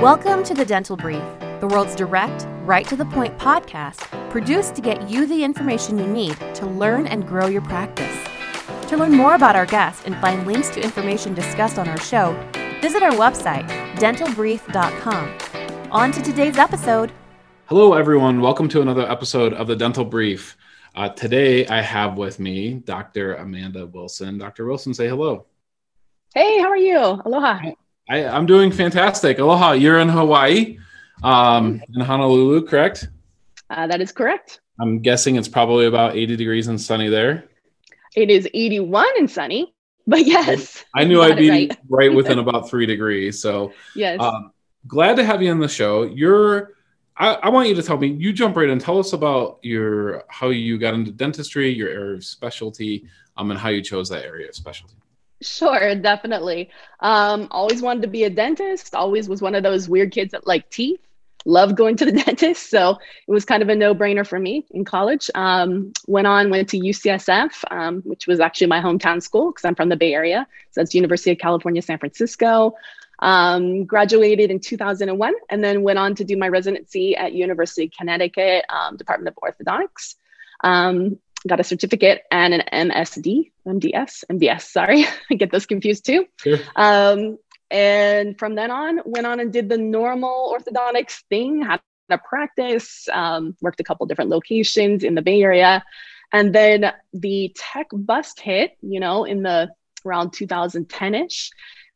Welcome to the Dental Brief, the world's direct, right to the point podcast produced to get you the information you need to learn and grow your practice. To learn more about our guests and find links to information discussed on our show, visit our website, dentalbrief.com. On to today's episode. Hello, everyone. Welcome to another episode of the Dental Brief. Uh, today, I have with me Dr. Amanda Wilson. Dr. Wilson, say hello. Hey, how are you? Aloha. I, am doing fantastic. Aloha. You're in Hawaii, um, in Honolulu, correct? Uh, that is correct. I'm guessing it's probably about 80 degrees and sunny there. It is 81 and sunny, but yes. I knew I'd be right. right. within about three degrees. So, yes. Um, glad to have you on the show. You're I, I, want you to tell me, you jump right in. Tell us about your how you got into dentistry, your area of specialty, um, and how you chose that area of specialty. Sure, definitely. Um, always wanted to be a dentist. Always was one of those weird kids that like teeth. Loved going to the dentist, so it was kind of a no-brainer for me in college. Um, went on, went to UCSF, um, which was actually my hometown school because I'm from the Bay Area. So that's University of California, San Francisco. Um, graduated in 2001 and then went on to do my residency at University of Connecticut, um, Department of Orthodontics. Um, got a certificate and an MSD, MDS, MDS, sorry, I get those confused too. Sure. Um, and from then on, went on and did the normal orthodontics thing, had a practice, um, worked a couple different locations in the Bay Area. And then the tech bust hit, you know, in the around 2010 ish.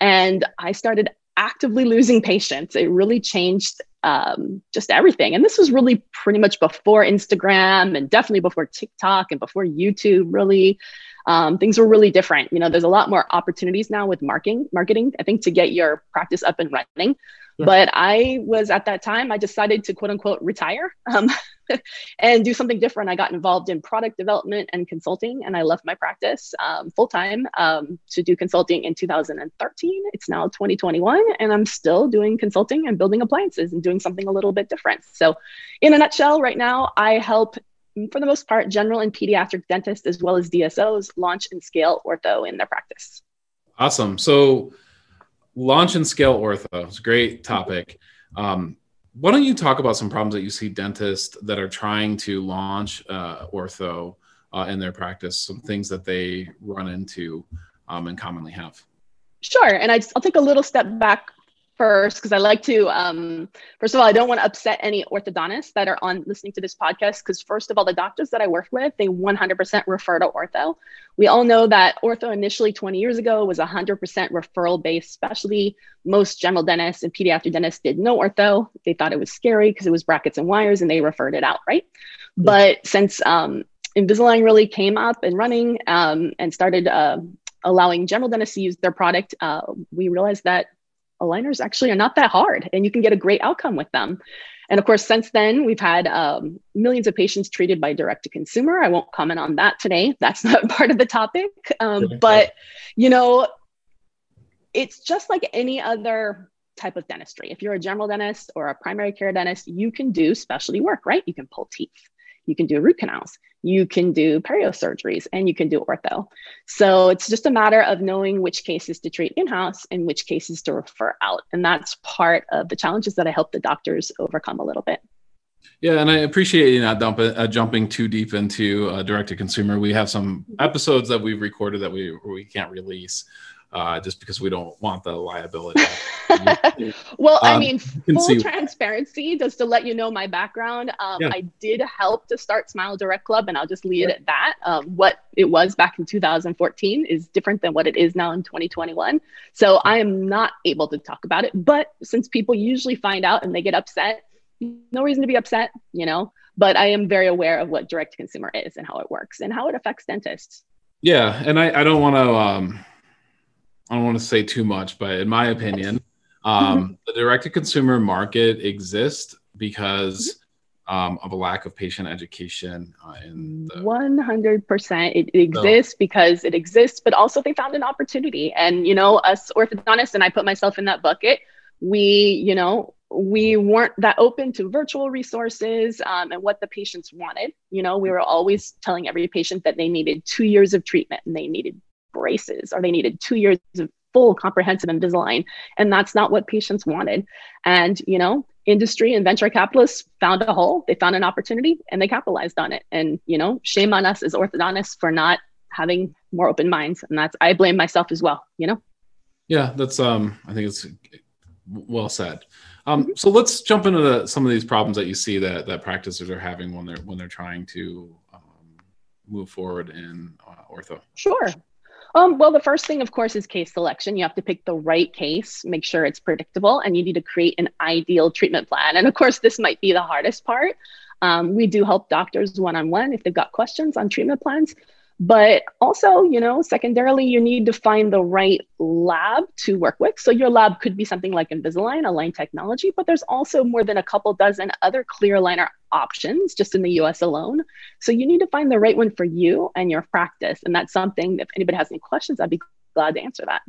And I started actively losing patients. It really changed um, just everything. And this was really pretty much before Instagram and definitely before TikTok and before YouTube, really. Um, things were really different. You know, there's a lot more opportunities now with marketing, marketing, I think, to get your practice up and running. But I was at that time, I decided to quote unquote retire. Um, and do something different. I got involved in product development and consulting, and I left my practice um, full time um, to do consulting in 2013. It's now 2021, and I'm still doing consulting and building appliances and doing something a little bit different. So, in a nutshell, right now, I help for the most part, general and pediatric dentists, as well as DSOs, launch and scale ortho in their practice. Awesome. So, launch and scale ortho is a great topic. Um, why don't you talk about some problems that you see dentists that are trying to launch uh, ortho uh, in their practice, some things that they run into um, and commonly have? Sure. And I, will take a little step back first because I like to. Um, first of all, I don't want to upset any orthodontists that are on listening to this podcast because first of all, the doctors that I work with, they 100% refer to ortho. We all know that ortho initially 20 years ago was 100% referral based specialty. Most general dentists and pediatric dentists did no ortho. They thought it was scary because it was brackets and wires, and they referred it out, right? But since um, Invisalign really came up and running um, and started uh, allowing general dentists to use their product, uh, we realized that aligners actually are not that hard and you can get a great outcome with them. And of course, since then, we've had um, millions of patients treated by direct to consumer. I won't comment on that today. That's not part of the topic. Um, but, you know, it's just like any other type of dentistry. If you're a general dentist or a primary care dentist, you can do specialty work, right? You can pull teeth, you can do root canals, you can do perio surgeries, and you can do ortho. So it's just a matter of knowing which cases to treat in house and which cases to refer out. And that's part of the challenges that I help the doctors overcome a little bit. Yeah, and I appreciate you not dumping, uh, jumping too deep into uh, direct to consumer. We have some episodes that we've recorded that we we can't release uh, just because we don't want the liability. well, um, I mean, full see. transparency, just to let you know my background. Um, yeah. I did help to start Smile Direct Club, and I'll just leave it at that. Um, what it was back in 2014 is different than what it is now in 2021. So I am not able to talk about it. But since people usually find out and they get upset, no reason to be upset, you know. But I am very aware of what direct to consumer is and how it works and how it affects dentists. Yeah, and I, I don't want to um, I don't want to say too much, but in my opinion, um, mm-hmm. the direct to consumer market exists because um, of a lack of patient education. Uh, in the- 100%. It, it exists so. because it exists, but also they found an opportunity. And, you know, us orthodontists, and I put myself in that bucket, we, you know, we weren't that open to virtual resources um, and what the patients wanted. You know, we were always telling every patient that they needed two years of treatment and they needed braces or they needed two years of full comprehensive Invisalign. And that's not what patients wanted. And, you know, industry and venture capitalists found a hole, they found an opportunity and they capitalized on it. And, you know, shame on us as orthodontists for not having more open minds. And that's, I blame myself as well, you know? Yeah, that's, um, I think it's well said. Um, mm-hmm. so let's jump into the, some of these problems that you see that, that practices are having when they're, when they're trying to um, move forward in uh, ortho. Sure. Um, well, the first thing, of course, is case selection. You have to pick the right case, make sure it's predictable, and you need to create an ideal treatment plan. And of course, this might be the hardest part. Um, we do help doctors one on one if they've got questions on treatment plans. But also, you know, secondarily, you need to find the right lab to work with. So your lab could be something like Invisalign, Align Technology, but there's also more than a couple dozen other clear aligner options just in the US alone. So you need to find the right one for you and your practice. And that's something, if anybody has any questions, I'd be glad to answer that.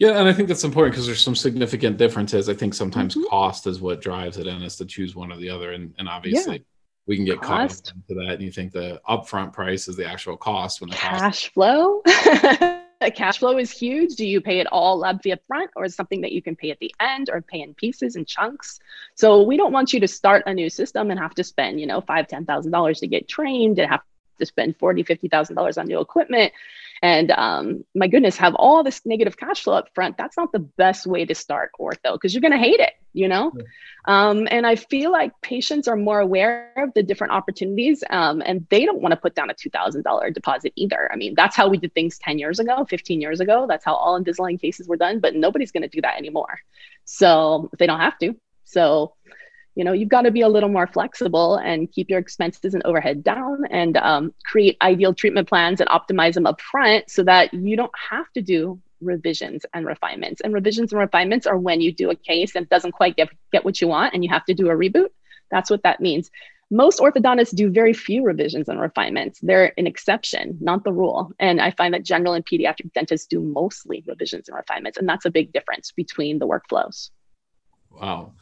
Yeah, and I think that's important because there's some significant differences. I think sometimes mm-hmm. cost is what drives a dentist to choose one or the other. And, and obviously, yeah we can get cost. caught into that and you think the upfront price is the actual cost when the cash cost- flow? Cash flow is huge. Do you pay it all up front or is something that you can pay at the end or pay in pieces and chunks? So we don't want you to start a new system and have to spend you know five ten thousand dollars to get trained and have to spend forty fifty thousand dollars on new equipment and um, my goodness, have all this negative cash flow up front. That's not the best way to start ortho because you're going to hate it, you know? Yeah. Um, and I feel like patients are more aware of the different opportunities um, and they don't want to put down a $2,000 deposit either. I mean, that's how we did things 10 years ago, 15 years ago. That's how all Invisalign cases were done, but nobody's going to do that anymore. So they don't have to. So you know you've got to be a little more flexible and keep your expenses and overhead down and um, create ideal treatment plans and optimize them up front so that you don't have to do revisions and refinements. And revisions and refinements are when you do a case and doesn't quite get, get what you want and you have to do a reboot. That's what that means. Most orthodontists do very few revisions and refinements. They're an exception not the rule. And i find that general and pediatric dentists do mostly revisions and refinements and that's a big difference between the workflows. Wow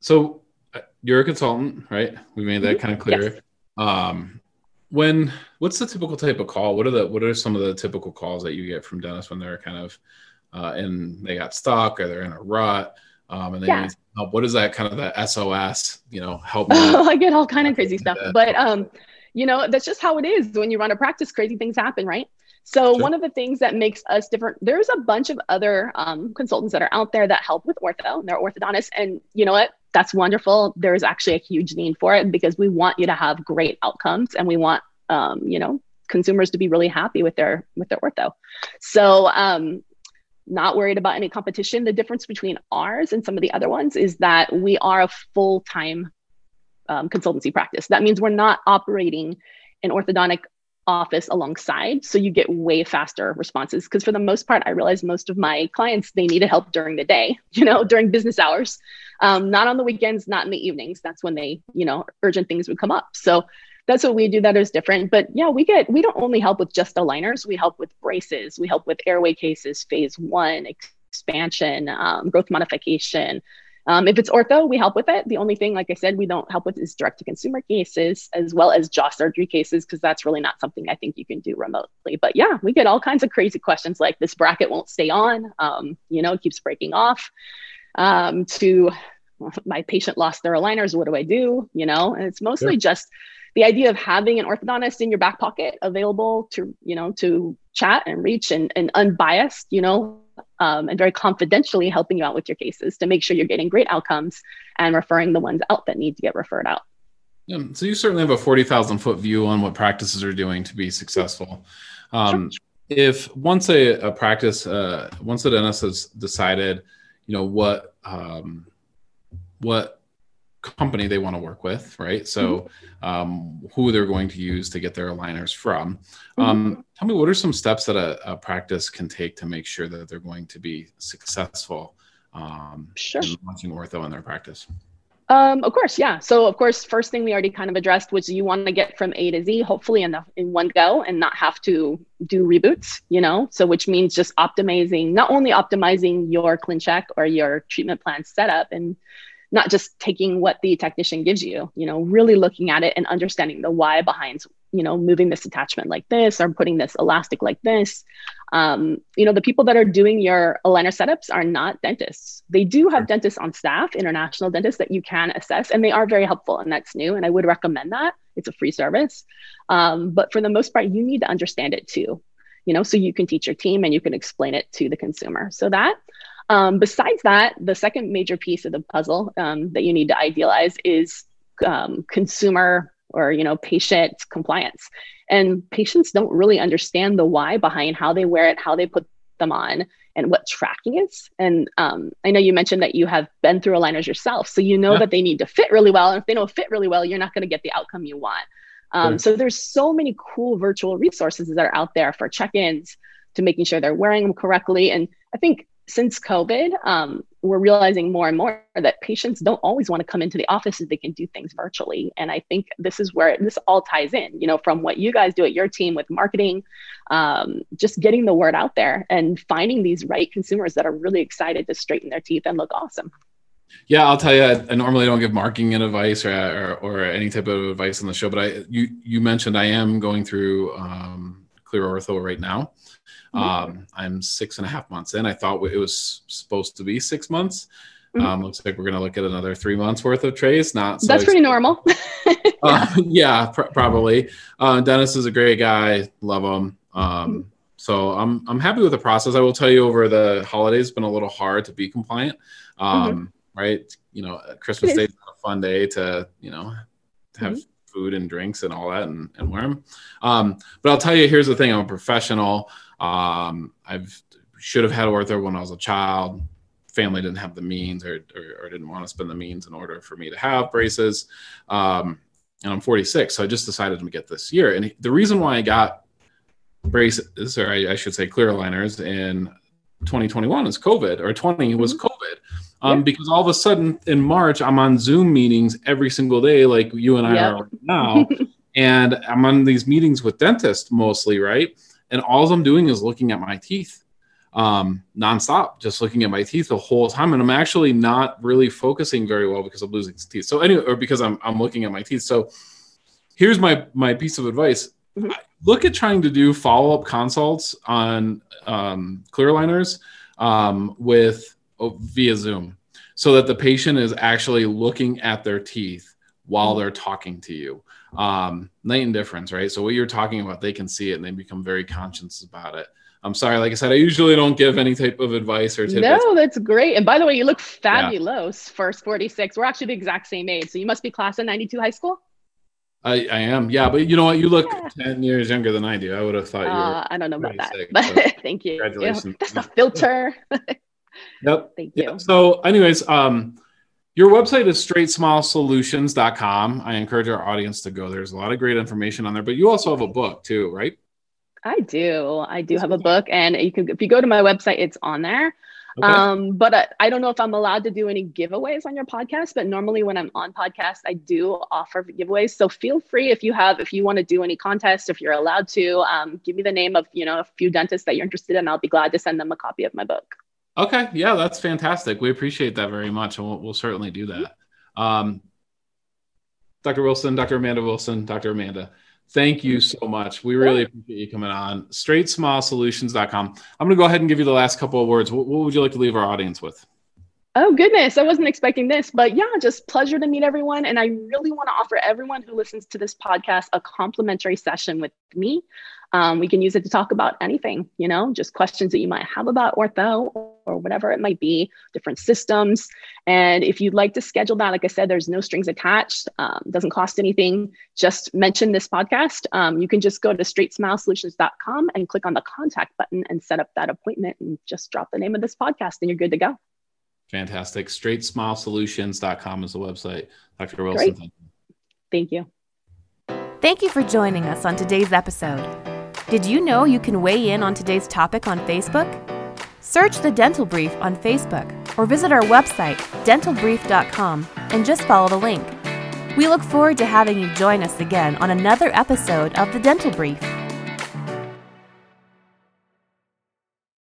so uh, you're a consultant, right? We made that mm-hmm. kind of clear. Yes. Um, when what's the typical type of call? What are the what are some of the typical calls that you get from dentists when they're kind of uh, in they got stuck or they're in a rut? Um, and they yeah. need help. What is that kind of the SOS? You know, help. I get all kind of crazy stuff, but um, you know, that's just how it is when you run a practice. Crazy things happen, right? So sure. one of the things that makes us different, there's a bunch of other um, consultants that are out there that help with ortho. And they're orthodontists, and you know what? That's wonderful. There's actually a huge need for it because we want you to have great outcomes, and we want um, you know consumers to be really happy with their with their ortho. So um, not worried about any competition. The difference between ours and some of the other ones is that we are a full time um, consultancy practice. That means we're not operating an orthodontic office alongside so you get way faster responses. Because for the most part i realize most of my clients they needed help during the day you know during business hours. Um, not on the weekends not in the evenings. That's when they you know urgent things would come up. So that's what we do that is different. But yeah we get we don't only help with just aligners. We help with braces. We help with airway cases phase one expansion um, growth modification um, if it's ortho, we help with it. The only thing, like I said, we don't help with is direct to consumer cases as well as jaw surgery cases, because that's really not something I think you can do remotely. But yeah, we get all kinds of crazy questions like this bracket won't stay on, um, you know, it keeps breaking off, um, to my patient lost their aligners. What do I do? You know, and it's mostly just the idea of having an orthodontist in your back pocket available to, you know, to chat and reach and, and unbiased, you know, um, and very confidentially helping you out with your cases to make sure you're getting great outcomes and referring the ones out that need to get referred out. Yeah, so you certainly have a 40,000 foot view on what practices are doing to be successful. Um, sure. If once a, a practice, uh, once the dentist has decided, you know, what, um, what company they want to work with, right? So, mm-hmm. um, who they're going to use to get their aligners from. Mm-hmm. Um, tell me, what are some steps that a, a, practice can take to make sure that they're going to be successful um, sure. in launching ortho in their practice? Um, of course, yeah. So, of course, first thing we already kind of addressed, which you want to get from A to Z, hopefully in the in one go, and not have to do reboots. You know, so which means just optimizing, not only optimizing your ClinCheck or your treatment plan setup and not just taking what the technician gives you you know really looking at it and understanding the why behind you know, moving this attachment like this or putting this elastic like this. Um, you know, the people that are doing your aligner setups are not dentists. They do have dentists on staff, international dentists that you can assess, and they are very helpful, and that's new. And I would recommend that. It's a free service. Um, but for the most part, you need to understand it too, you know, so you can teach your team and you can explain it to the consumer. So that um, besides that, the second major piece of the puzzle um, that you need to idealize is um, consumer or you know patient compliance. And patients don't really understand the why behind how they wear it, how they put them on, and what tracking is. And um, I know you mentioned that you have been through aligners yourself, so you know yeah. that they need to fit really well. And if they don't fit really well, you're not going to get the outcome you want. Um. So there's so many cool virtual resources that are out there for check-ins to making sure they're wearing them correctly. And I think since COVID, um, we're realizing more and more that patients don't always want to come into the office if they can do things virtually. And I think this is where this all ties in, you know, from what you guys do at your team with marketing, um, just getting the word out there and finding these right consumers that are really excited to straighten their teeth and look awesome. Yeah, I'll tell you. I normally don't give marketing advice or, or, or any type of advice on the show, but I you you mentioned I am going through um, Clear Ortho right now, Mm-hmm. Um, I'm six and a half months in. I thought it was supposed to be six months. Mm-hmm. Um, looks like we're going to look at another three months worth of trays. Not so that's pretty normal. yeah, uh, yeah pr- probably. Uh, Dennis is a great guy. Love him. Um, mm-hmm. So I'm I'm happy with the process. I will tell you, over the holidays, it's been a little hard to be compliant. Um, mm-hmm. Right, you know, Christmas Day is a fun day to you know have mm-hmm. Food and drinks and all that and, and wear them. Um, but I'll tell you, here's the thing: I'm a professional. Um, I've should have had ortho when I was a child. Family didn't have the means or, or, or didn't want to spend the means in order for me to have braces. Um, and I'm 46, so I just decided to get this year. And the reason why I got braces, or I, I should say clear aligners, in 2021 is COVID, or 20 was mm-hmm. COVID. Um, yeah. Because all of a sudden in March, I'm on Zoom meetings every single day, like you and I yep. are now. and I'm on these meetings with dentists mostly, right? and all I'm doing is looking at my teeth um, nonstop, just looking at my teeth the whole time. And I'm actually not really focusing very well because I'm losing teeth. So anyway, or because I'm, I'm looking at my teeth. So here's my, my piece of advice. Mm-hmm. Look at trying to do follow-up consults on um, clear aligners um, with via Zoom so that the patient is actually looking at their teeth while they're talking to you um, night and difference, right? So what you're talking about, they can see it and they become very conscious about it. I'm sorry, like I said, I usually don't give any type of advice or tidbits. No, that's great. And by the way, you look fabulous. Yeah. First 46. We're actually the exact same age. So you must be class of 92 high school. I, I am, yeah, but you know what? You look yeah. ten years younger than I do. I would have thought you were. Uh, I don't know about that, but so thank you. Congratulations. that's the filter. yep. Thank you. Yep. So, anyways, um, your website is straightsmilesolutions.com. I encourage our audience to go. There's a lot of great information on there, but you also have a book too, right? I do. I do have a book, and you can if you go to my website, it's on there. Okay. Um, but I, I don't know if I'm allowed to do any giveaways on your podcast. But normally, when I'm on podcast, I do offer giveaways. So feel free if you have if you want to do any contests, if you're allowed to, um, give me the name of you know a few dentists that you're interested in. I'll be glad to send them a copy of my book. Okay, yeah, that's fantastic. We appreciate that very much, and we'll, we'll certainly do that. Um, Dr. Wilson, Dr. Amanda Wilson, Dr. Amanda, thank you so much. We really appreciate you coming on. StraightSmileSolutions.com. I'm going to go ahead and give you the last couple of words. What, what would you like to leave our audience with? Oh, goodness. I wasn't expecting this, but yeah, just pleasure to meet everyone. And I really want to offer everyone who listens to this podcast a complimentary session with me. Um, we can use it to talk about anything, you know, just questions that you might have about ortho or whatever it might be, different systems. And if you'd like to schedule that, like I said, there's no strings attached, um, doesn't cost anything. Just mention this podcast. Um, you can just go to straightsmilesolutions.com and click on the contact button and set up that appointment and just drop the name of this podcast and you're good to go. Fantastic. StraightSmileSolutions.com is the website. Dr. Wilson. Great. Thank you. Thank you for joining us on today's episode. Did you know you can weigh in on today's topic on Facebook? Search the Dental Brief on Facebook or visit our website, dentalbrief.com, and just follow the link. We look forward to having you join us again on another episode of the Dental Brief.